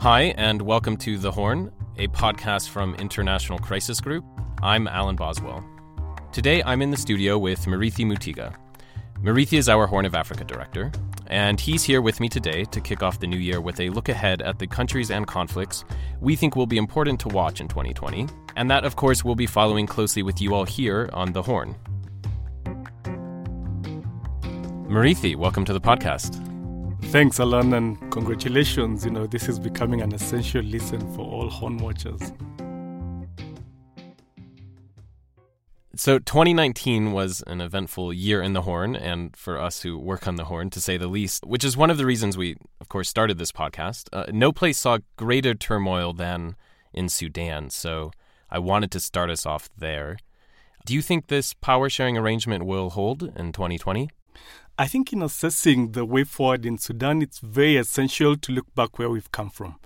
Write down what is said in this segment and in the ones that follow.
Hi, and welcome to The Horn, a podcast from International Crisis Group. I'm Alan Boswell. Today, I'm in the studio with Murithi Mutiga. Murithi is our Horn of Africa director, and he's here with me today to kick off the new year with a look ahead at the countries and conflicts we think will be important to watch in 2020. And that, of course, we'll be following closely with you all here on The Horn. Murithi, welcome to the podcast. Thanks, Alan, and congratulations. You know, this is becoming an essential listen for all horn watchers. So, 2019 was an eventful year in the Horn, and for us who work on the Horn, to say the least, which is one of the reasons we, of course, started this podcast. Uh, no place saw greater turmoil than in Sudan, so I wanted to start us off there. Do you think this power sharing arrangement will hold in 2020? I think in assessing the way forward in Sudan, it's very essential to look back where we've come from.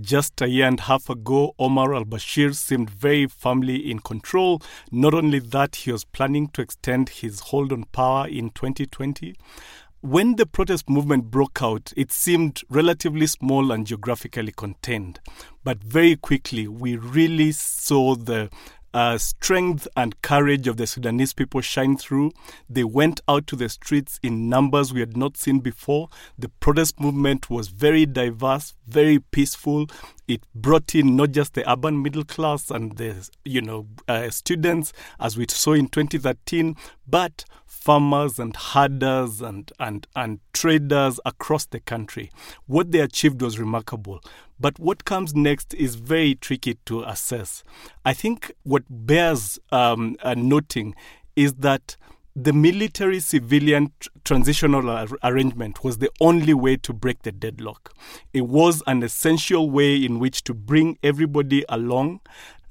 Just a year and a half ago, Omar al Bashir seemed very firmly in control. Not only that, he was planning to extend his hold on power in 2020. When the protest movement broke out, it seemed relatively small and geographically contained. But very quickly, we really saw the uh, strength and courage of the Sudanese people shine through. They went out to the streets in numbers we had not seen before. The protest movement was very diverse, very peaceful. It brought in not just the urban middle class and the you know uh, students, as we saw in 2013, but farmers and herders and, and, and traders across the country. What they achieved was remarkable. But what comes next is very tricky to assess. I think what bears um, noting is that the military civilian tr- transitional ar- arrangement was the only way to break the deadlock. It was an essential way in which to bring everybody along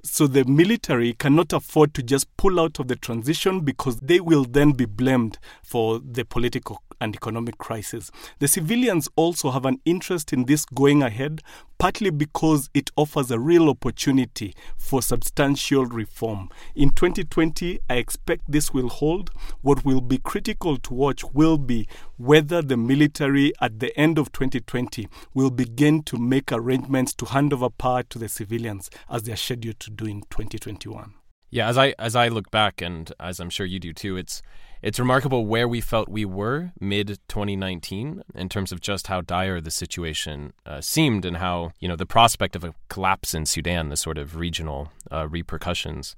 so the military cannot afford to just pull out of the transition because they will then be blamed for the political and economic crisis. The civilians also have an interest in this going ahead, partly because it offers a real opportunity for substantial reform. In 2020, I expect this will hold. What will be critical to watch will be whether the military at the end of 2020 will begin to make arrangements to hand over power to the civilians as they are scheduled to do in 2021. Yeah, as I as I look back and as I'm sure you do too, it's it's remarkable where we felt we were mid 2019 in terms of just how dire the situation uh, seemed and how, you know, the prospect of a collapse in Sudan, the sort of regional uh, repercussions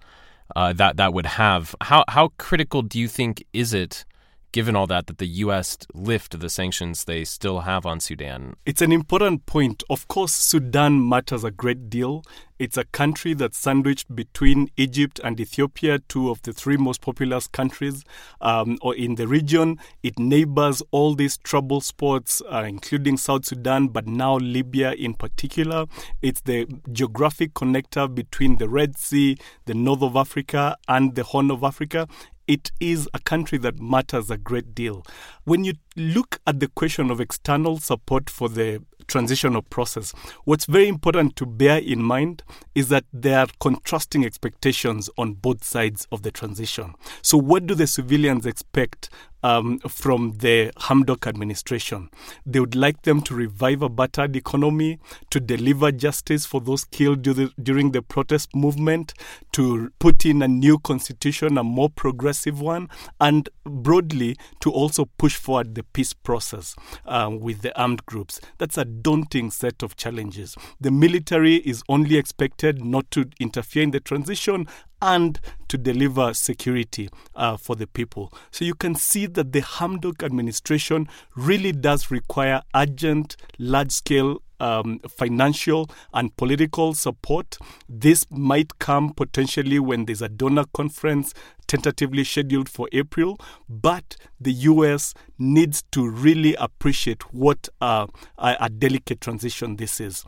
uh, that that would have. How how critical do you think is it given all that, that the U.S. lift the sanctions they still have on Sudan? It's an important point. Of course, Sudan matters a great deal. It's a country that's sandwiched between Egypt and Ethiopia, two of the three most populous countries um, or in the region. It neighbors all these trouble spots, uh, including South Sudan, but now Libya in particular. It's the geographic connector between the Red Sea, the North of Africa, and the Horn of Africa it is a country that matters a great deal. When you look at the question of external support for the transitional process, what's very important to bear in mind is that there are contrasting expectations on both sides of the transition. So, what do the civilians expect um, from the Hamdok administration. They would like them to revive a battered economy, to deliver justice for those killed during the protest movement, to put in a new constitution, a more progressive one, and broadly to also push forward the peace process uh, with the armed groups. That's a daunting set of challenges. The military is only expected not to interfere in the transition and to deliver security uh, for the people. So you can see that the Hamdok administration really does require urgent, large scale um, financial and political support. This might come potentially when there's a donor conference tentatively scheduled for April, but the US needs to really appreciate what uh, a, a delicate transition this is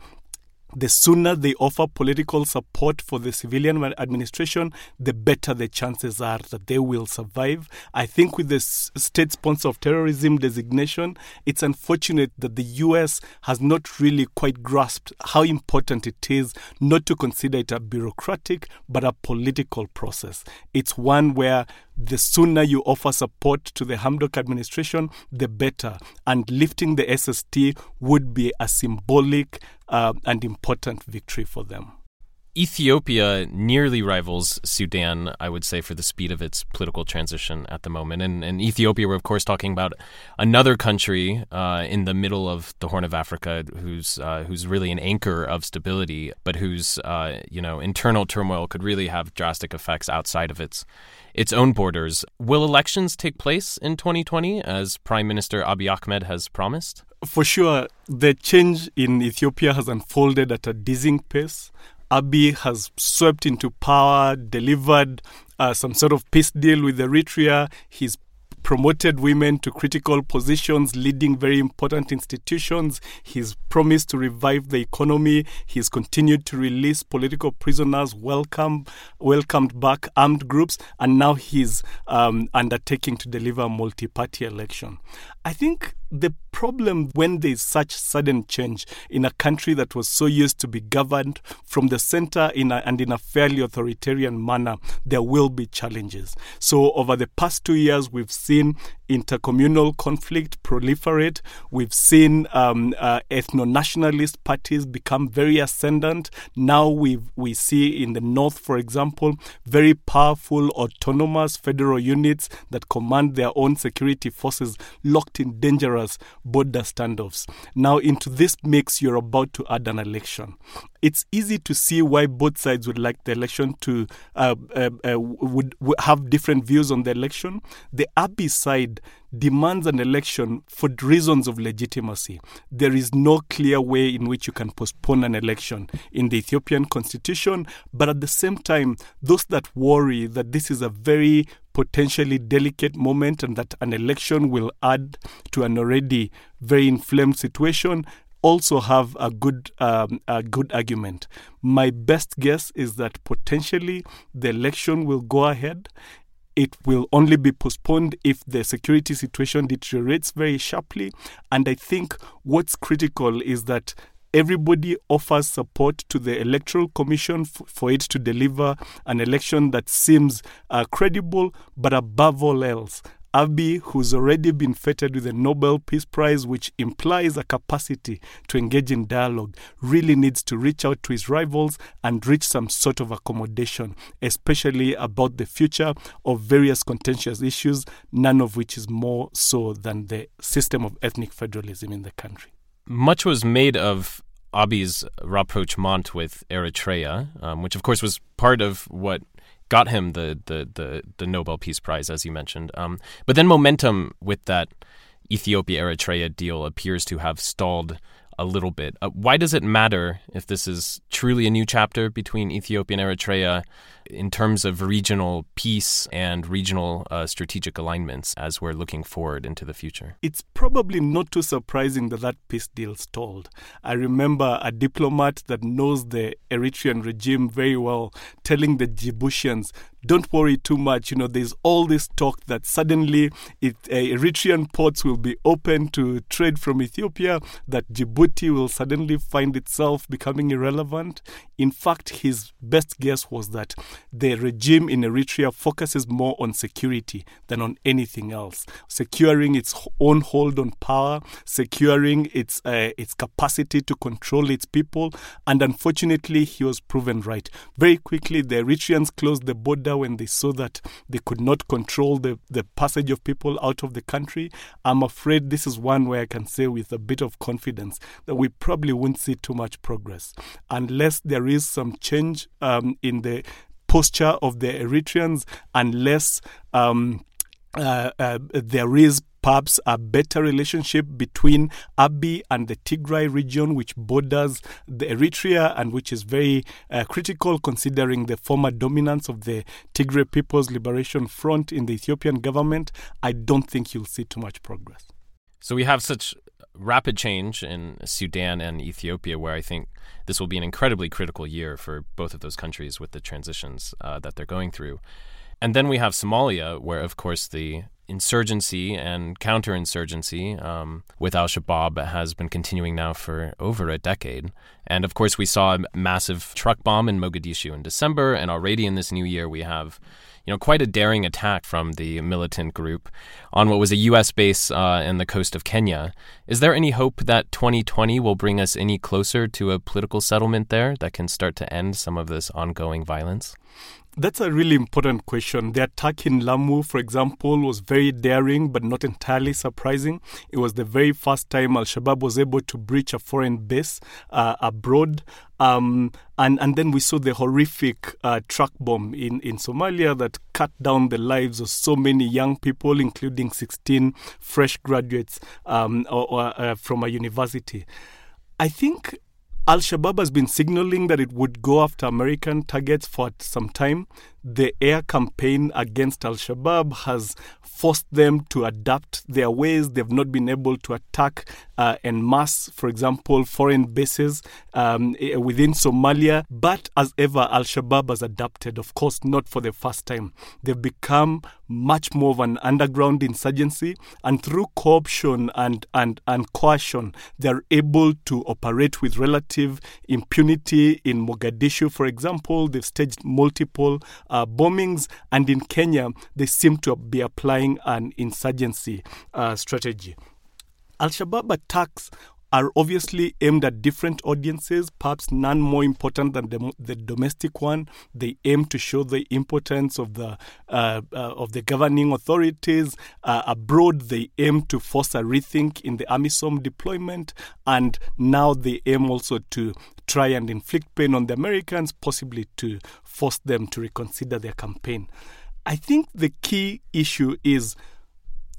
the sooner they offer political support for the civilian administration, the better the chances are that they will survive. I think with the state sponsor of terrorism designation, it's unfortunate that the US has not really quite grasped how important it is not to consider it a bureaucratic but a political process. It's one where the sooner you offer support to the Hamdok administration, the better. And lifting the SST would be a symbolic uh, and important victory for them. Ethiopia nearly rivals Sudan, I would say, for the speed of its political transition at the moment. And, and Ethiopia, we're of course talking about another country uh, in the middle of the Horn of Africa, who's uh, who's really an anchor of stability, but whose uh, you know internal turmoil could really have drastic effects outside of its its own borders. Will elections take place in 2020, as Prime Minister Abiy Ahmed has promised? For sure, the change in Ethiopia has unfolded at a dizzying pace. Abiy has swept into power, delivered uh, some sort of peace deal with Eritrea. He's promoted women to critical positions, leading very important institutions. He's promised to revive the economy. He's continued to release political prisoners, welcome, welcomed back armed groups, and now he's um, undertaking to deliver a multi party election. I think the problem when there is such sudden change in a country that was so used to be governed from the center in a, and in a fairly authoritarian manner, there will be challenges. So, over the past two years, we've seen intercommunal conflict proliferate. We've seen um, uh, ethno nationalist parties become very ascendant. Now we we see in the north, for example, very powerful autonomous federal units that command their own security forces locked in dangerous border standoffs. Now, into this mix, you're about to add an election it's easy to see why both sides would like the election to uh, uh, uh, would, would, have different views on the election. The Abiy side demands an election for reasons of legitimacy. There is no clear way in which you can postpone an election in the Ethiopian constitution, but at the same time, those that worry that this is a very potentially delicate moment and that an election will add to an already very inflamed situation also have a good um, a good argument. My best guess is that potentially the election will go ahead. It will only be postponed if the security situation deteriorates very sharply. And I think what's critical is that everybody offers support to the electoral commission f- for it to deliver an election that seems uh, credible but above all else Abiy, who's already been feted with the Nobel Peace Prize, which implies a capacity to engage in dialogue, really needs to reach out to his rivals and reach some sort of accommodation, especially about the future of various contentious issues, none of which is more so than the system of ethnic federalism in the country. Much was made of Abiy's rapprochement with Eritrea, um, which of course was part of what got him the the the, the Nobel Peace Prize, as you mentioned. Um, but then momentum with that Ethiopia Eritrea deal appears to have stalled a little bit. Uh, why does it matter if this is truly a new chapter between Ethiopia and Eritrea in terms of regional peace and regional uh, strategic alignments as we're looking forward into the future? It's probably not too surprising that that peace deal stalled. I remember a diplomat that knows the Eritrean regime very well telling the Djiboutians don't worry too much. You know, there's all this talk that suddenly it, uh, Eritrean ports will be open to trade from Ethiopia, that Djibouti will suddenly find itself becoming irrelevant. In fact, his best guess was that the regime in Eritrea focuses more on security than on anything else, securing its own hold on power, securing its uh, its capacity to control its people, and unfortunately, he was proven right. Very quickly, the Eritreans closed the border when they saw that they could not control the, the passage of people out of the country. I'm afraid this is one where I can say with a bit of confidence that we probably won't see too much progress unless there is some change um, in the posture of the Eritreans, unless um, uh, uh, there is perhaps a better relationship between Abiy and the Tigray region, which borders the Eritrea and which is very uh, critical considering the former dominance of the Tigray People's Liberation Front in the Ethiopian government, I don't think you'll see too much progress. So we have such rapid change in Sudan and Ethiopia, where I think this will be an incredibly critical year for both of those countries with the transitions uh, that they're going through. And then we have Somalia, where, of course, the insurgency and counterinsurgency um, with Al Shabaab has been continuing now for over a decade. And of course, we saw a massive truck bomb in Mogadishu in December, and already in this new year, we have you know, quite a daring attack from the militant group on what was a U.S. base uh, in the coast of Kenya. Is there any hope that 2020 will bring us any closer to a political settlement there that can start to end some of this ongoing violence? That's a really important question. The attack in Lamu, for example, was very daring but not entirely surprising. It was the very first time Al Shabaab was able to breach a foreign base uh, abroad. Um, and, and then we saw the horrific uh, truck bomb in, in Somalia that cut down the lives of so many young people, including 16 fresh graduates um, or, or, uh, from a university. I think Al Shabaab has been signaling that it would go after American targets for some time. The air campaign against Al Shabaab has forced them to adapt their ways. They've not been able to attack uh, en masse, for example, foreign bases um, within Somalia. But as ever, Al Shabaab has adapted, of course, not for the first time. They've become much more of an underground insurgency, and through corruption and, and, and coercion, they're able to operate with relative impunity. In Mogadishu, for example, they've staged multiple uh, bombings, and in Kenya, they seem to be applying an insurgency uh, strategy. Al Shabaab attacks are obviously aimed at different audiences, perhaps none more important than the, the domestic one. They aim to show the importance of the uh, uh, of the governing authorities uh, abroad. They aim to force a rethink in the AMISOM deployment, and now they aim also to try and inflict pain on the Americans, possibly to force them to reconsider their campaign. I think the key issue is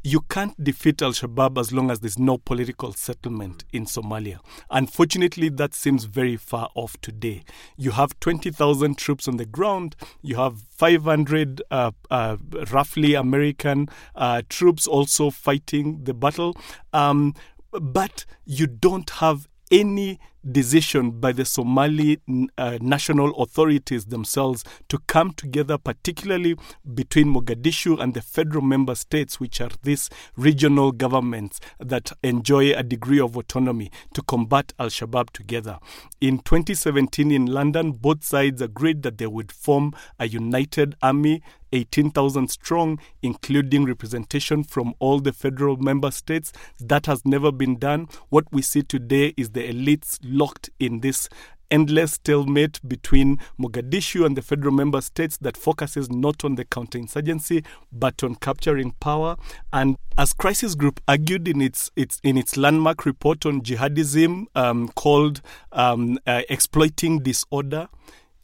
you can't defeat Al Shabaab as long as there's no political settlement in Somalia. Unfortunately, that seems very far off today. You have 20,000 troops on the ground, you have 500 uh, uh, roughly American uh, troops also fighting the battle, um, but you don't have any decision by the Somali uh, national authorities themselves to come together, particularly between Mogadishu and the federal member states, which are these regional governments that enjoy a degree of autonomy, to combat Al Shabaab together. In 2017 in London, both sides agreed that they would form a united army 18,000 strong, including representation from all the federal member states. That has never been done. What we see today is the elites locked in this endless stalemate between Mogadishu and the federal member states that focuses not on the counterinsurgency but on capturing power. And as Crisis Group argued in its, its in its landmark report on jihadism um, called um, uh, Exploiting Disorder,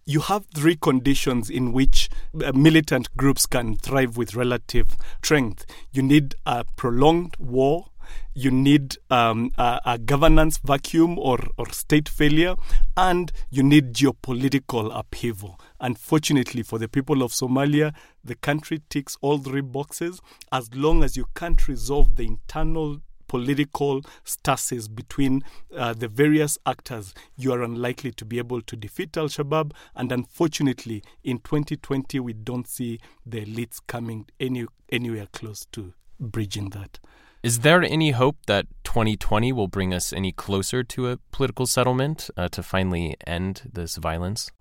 you have three conditions in which uh, militant groups can thrive with relative strength. You need a prolonged war, you need um, a, a, governance vacuum or, or state failure, and you need geopolitical upheaval. Unfortunately, for the people of Somalia, the country ticks all three boxes as long as you can't resolve the internal political stasis between uh, the various actors, you are unlikely to be able to defeat Al Shabaab. And unfortunately, in 2020, we don't see the elites coming any, anywhere close to bridging that. Is there any hope that 2020 will bring us any closer to a political settlement uh, to finally end this violence?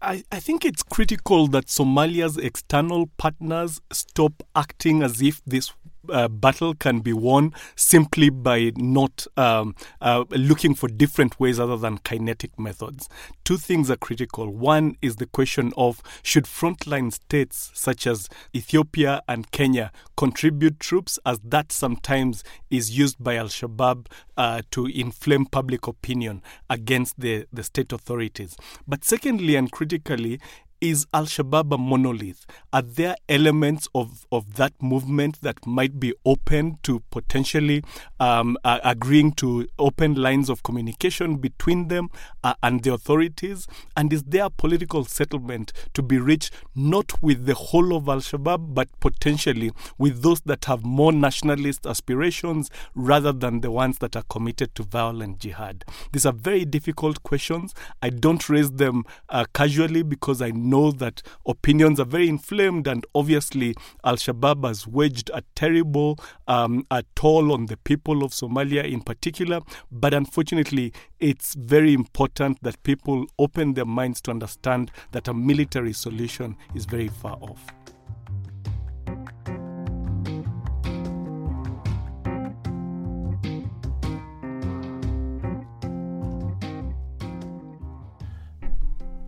I, I think it's critical that Somalia's external partners stop acting as if this uh, battle can be won simply by not um, uh, looking for different ways other than kinetic methods. Two things are critical. One is the question of should frontline states such as Ethiopia and Kenya contribute troops, as that sometimes is used by Al Shabaab uh, to inflame public opinion against the, the state authorities. But secondly and critically, is Al Shabaab a monolith? Are there elements of, of that movement that might be open to potentially um, uh, agreeing to open lines of communication between them uh, and the authorities? And is there a political settlement to be reached not with the whole of Al Shabaab, but potentially with those that have more nationalist aspirations rather than the ones that are committed to violent jihad? These are very difficult questions. I don't raise them uh, casually because I know that opinions are very inflamed, and obviously, Al Shabaab has waged a terrible um, a toll on the people of Somalia in particular. But unfortunately, it's very important that people open their minds to understand that a military solution is very far off.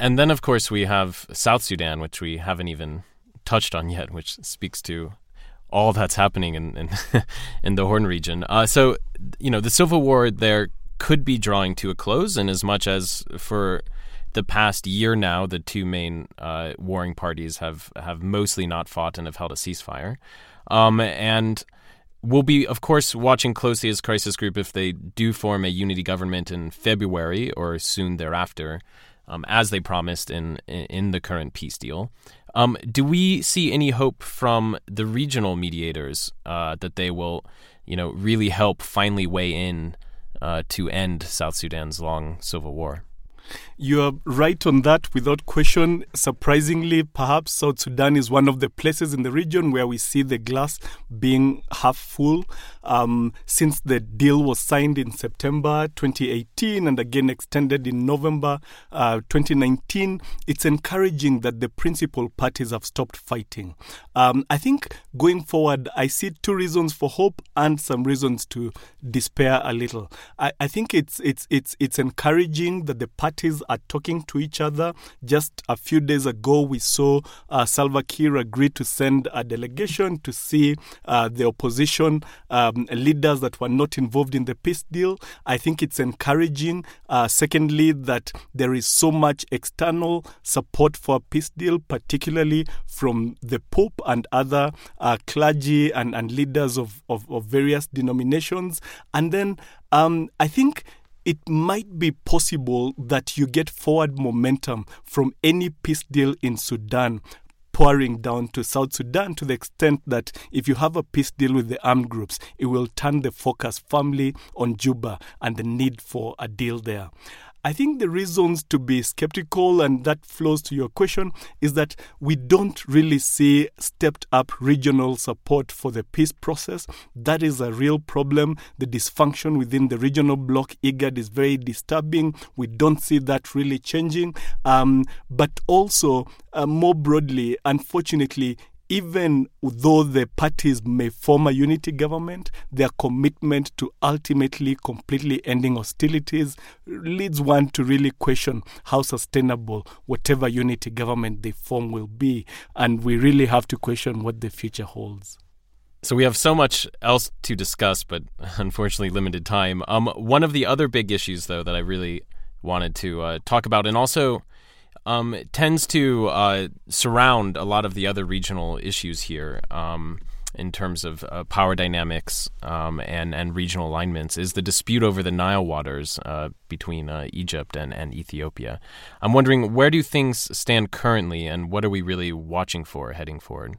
And then, of course, we have South Sudan, which we haven't even touched on yet, which speaks to all that's happening in in, in the Horn region. Uh, so, you know, the civil war there could be drawing to a close, and as much as for the past year now, the two main uh, warring parties have have mostly not fought and have held a ceasefire, um, and we'll be, of course, watching closely as crisis group if they do form a unity government in February or soon thereafter, um, as they promised in in the current peace deal. Um, do we see any hope from the regional mediators uh, that they will, you know, really help finally weigh in uh, to end South Sudan's long civil war? You are right on that without question. Surprisingly, perhaps South Sudan is one of the places in the region where we see the glass being half full. Um, since the deal was signed in September 2018 and again extended in November uh, 2019, it's encouraging that the principal parties have stopped fighting. Um, I think going forward, I see two reasons for hope and some reasons to despair a little. I, I think it's it's it's it's encouraging that the parties are talking to each other. Just a few days ago, we saw uh, Salva Kiir agree to send a delegation to see uh, the opposition um, leaders that were not involved in the peace deal. I think it's encouraging. Uh, secondly, that there is so much external support for a peace deal, particularly from the Pope and other uh, clergy and, and leaders of, of, of various denominations. And then um, I think it might be possible that you get forward momentum from any peace deal in Sudan pouring down to South Sudan to the extent that if you have a peace deal with the armed groups, it will turn the focus firmly on Juba and the need for a deal there. I think the reasons to be skeptical, and that flows to your question, is that we don't really see stepped up regional support for the peace process. That is a real problem. The dysfunction within the regional bloc, IGAD, is very disturbing. We don't see that really changing. Um, but also, uh, more broadly, unfortunately, even though the parties may form a unity government, their commitment to ultimately completely ending hostilities leads one to really question how sustainable whatever unity government they form will be. And we really have to question what the future holds. So we have so much else to discuss, but unfortunately limited time. Um, one of the other big issues, though, that I really wanted to uh, talk about, and also um, tends to uh, surround a lot of the other regional issues here um, in terms of uh, power dynamics um, and, and regional alignments is the dispute over the Nile waters uh, between uh, Egypt and, and Ethiopia. I'm wondering where do things stand currently and what are we really watching for heading forward?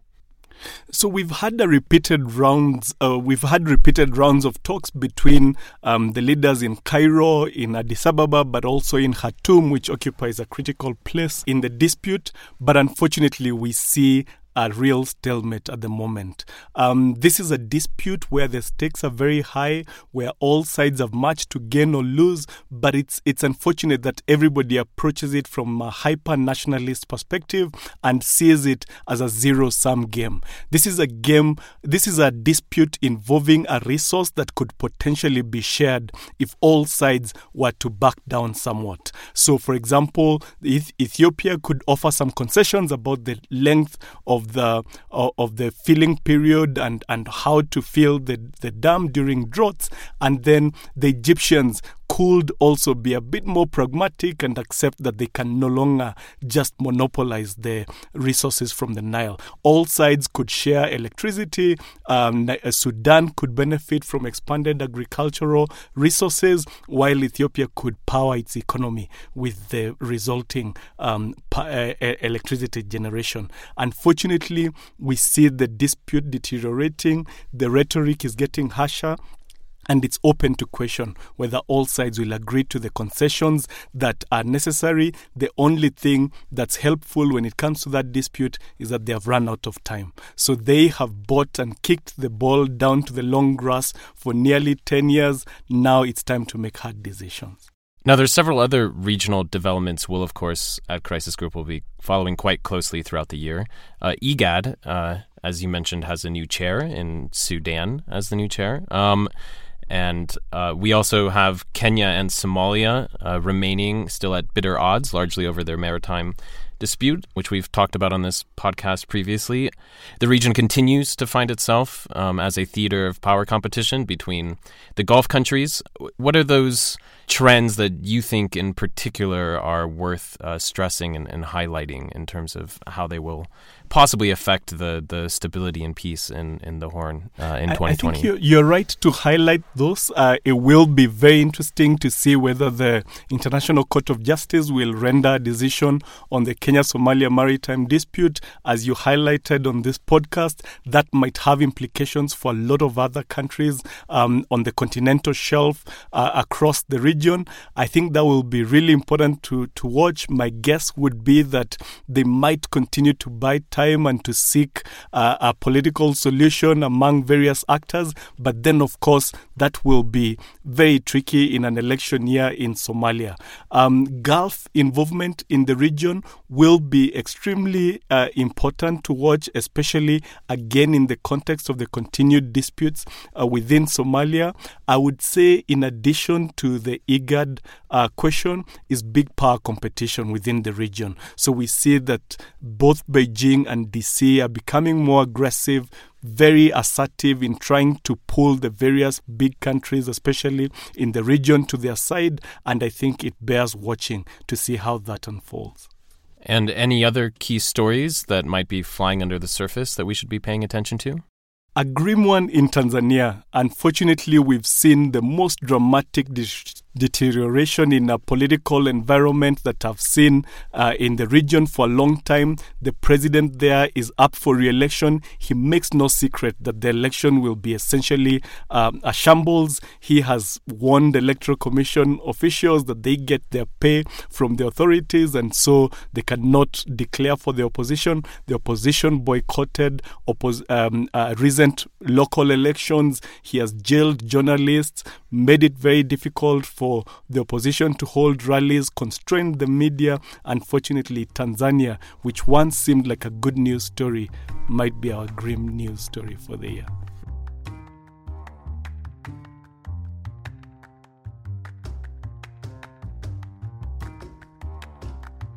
So we've had a repeated rounds. Uh, we've had repeated rounds of talks between um, the leaders in Cairo, in Addis Ababa, but also in Khartoum, which occupies a critical place in the dispute. But unfortunately, we see a real stalemate at the moment. Um, this is a dispute where the stakes are very high, where all sides have much to gain or lose, but it's it's unfortunate that everybody approaches it from a hyper nationalist perspective and sees it as a zero sum game. This is a game, this is a dispute involving a resource that could potentially be shared if all sides were to back down somewhat. So, for example, Ethiopia could offer some concessions about the length of the of the filling period and and how to fill the the dam during droughts. And then the Egyptians could also be a bit more pragmatic and accept that they can no longer just monopolize the resources from the Nile. All sides could share electricity. Um, uh, Sudan could benefit from expanded agricultural resources, while Ethiopia could power its economy with the resulting um, uh, electricity generation. Unfortunately, we see the dispute deteriorating, the rhetoric is getting harsher and it's open to question whether all sides will agree to the concessions that are necessary. The only thing that's helpful when it comes to that dispute is that they have run out of time. So they have bought and kicked the ball down to the long grass for nearly 10 years. Now it's time to make hard decisions. Now, there's several other regional developments we'll, of course, at Crisis Group will be following quite closely throughout the year. Uh, IGAD, uh, as you mentioned, has a new chair in Sudan as the new chair. Um, And uh, we also have Kenya and Somalia uh, remaining still at bitter odds, largely over their maritime dispute, which we've talked about on this podcast previously. The region continues to find itself um, as a theater of power competition between the Gulf countries. What are those trends that you think in particular are worth uh, stressing and, and highlighting in terms of how they will possibly affect the, the stability and peace in, in the Horn uh, in 2020. I, think you're, right to highlight those. Uh, it will be very interesting to see whether the International Court of Justice will render a decision on the Kenya Somalia maritime dispute. As you highlighted on this podcast, that might have implications for a lot of other countries um, on the continental shelf uh, across the region. I think that will be really important to, to watch. My guess would be that they might continue to buy time time and to seek uh, a political solution among various actors. But then, of course, that will be very tricky in an election year in Somalia. Um, Gulf involvement in the region will be extremely uh, important to watch, especially again in the context of the continued disputes uh, within Somalia. I would say, in addition to the IGAD uh, question, is big power competition within the region. So we see that both Beijing and DC are becoming more aggressive, very assertive in trying to pull the various big countries, especially in the region, to their side. And I think it bears watching to see how that unfolds. And any other key stories that might be flying under the surface that we should be paying attention to? A grim one in Tanzania. Unfortunately, we've seen the most dramatic deterioration in a political environment that I've seen uh, in the region for a long time. The president there is up for re election. He makes no secret that the election will be essentially um, a shambles. He has warned Electoral Commission officials that they get their pay from the authorities and so they cannot declare for the opposition. The opposition boycotted oppos- um, uh, recent local elections. He has jailed journalists, made it very difficult for the opposition to hold rallies, constrained the media. Unfortunately, Tanzania, which once seemed like a good news story, might be our grim news story for the year.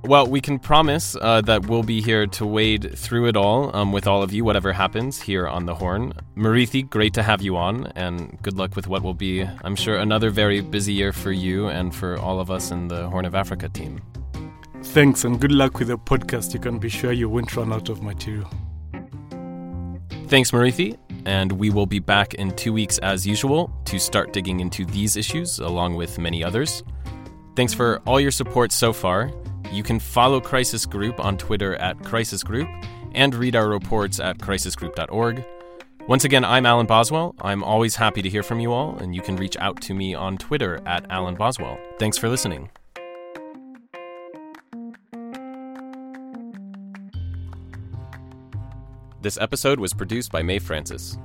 Well, we can promise uh, that we'll be here to wade through it all um, with all of you, whatever happens here on the Horn. Murithi, great to have you on, and good luck with what will be, I'm sure, another very busy year for you and for all of us in the Horn of Africa team. Thanks, and good luck with the podcast. You can be sure you won't run out of material. Thanks, Murithi, and we will be back in two weeks as usual to start digging into these issues along with many others. Thanks for all your support so far. You can follow Crisis Group on Twitter at Crisis Group and read our reports at crisisgroup.org. Once again, I'm Alan Boswell. I'm always happy to hear from you all, and you can reach out to me on Twitter at Alan Boswell. Thanks for listening. This episode was produced by Maeve Frances.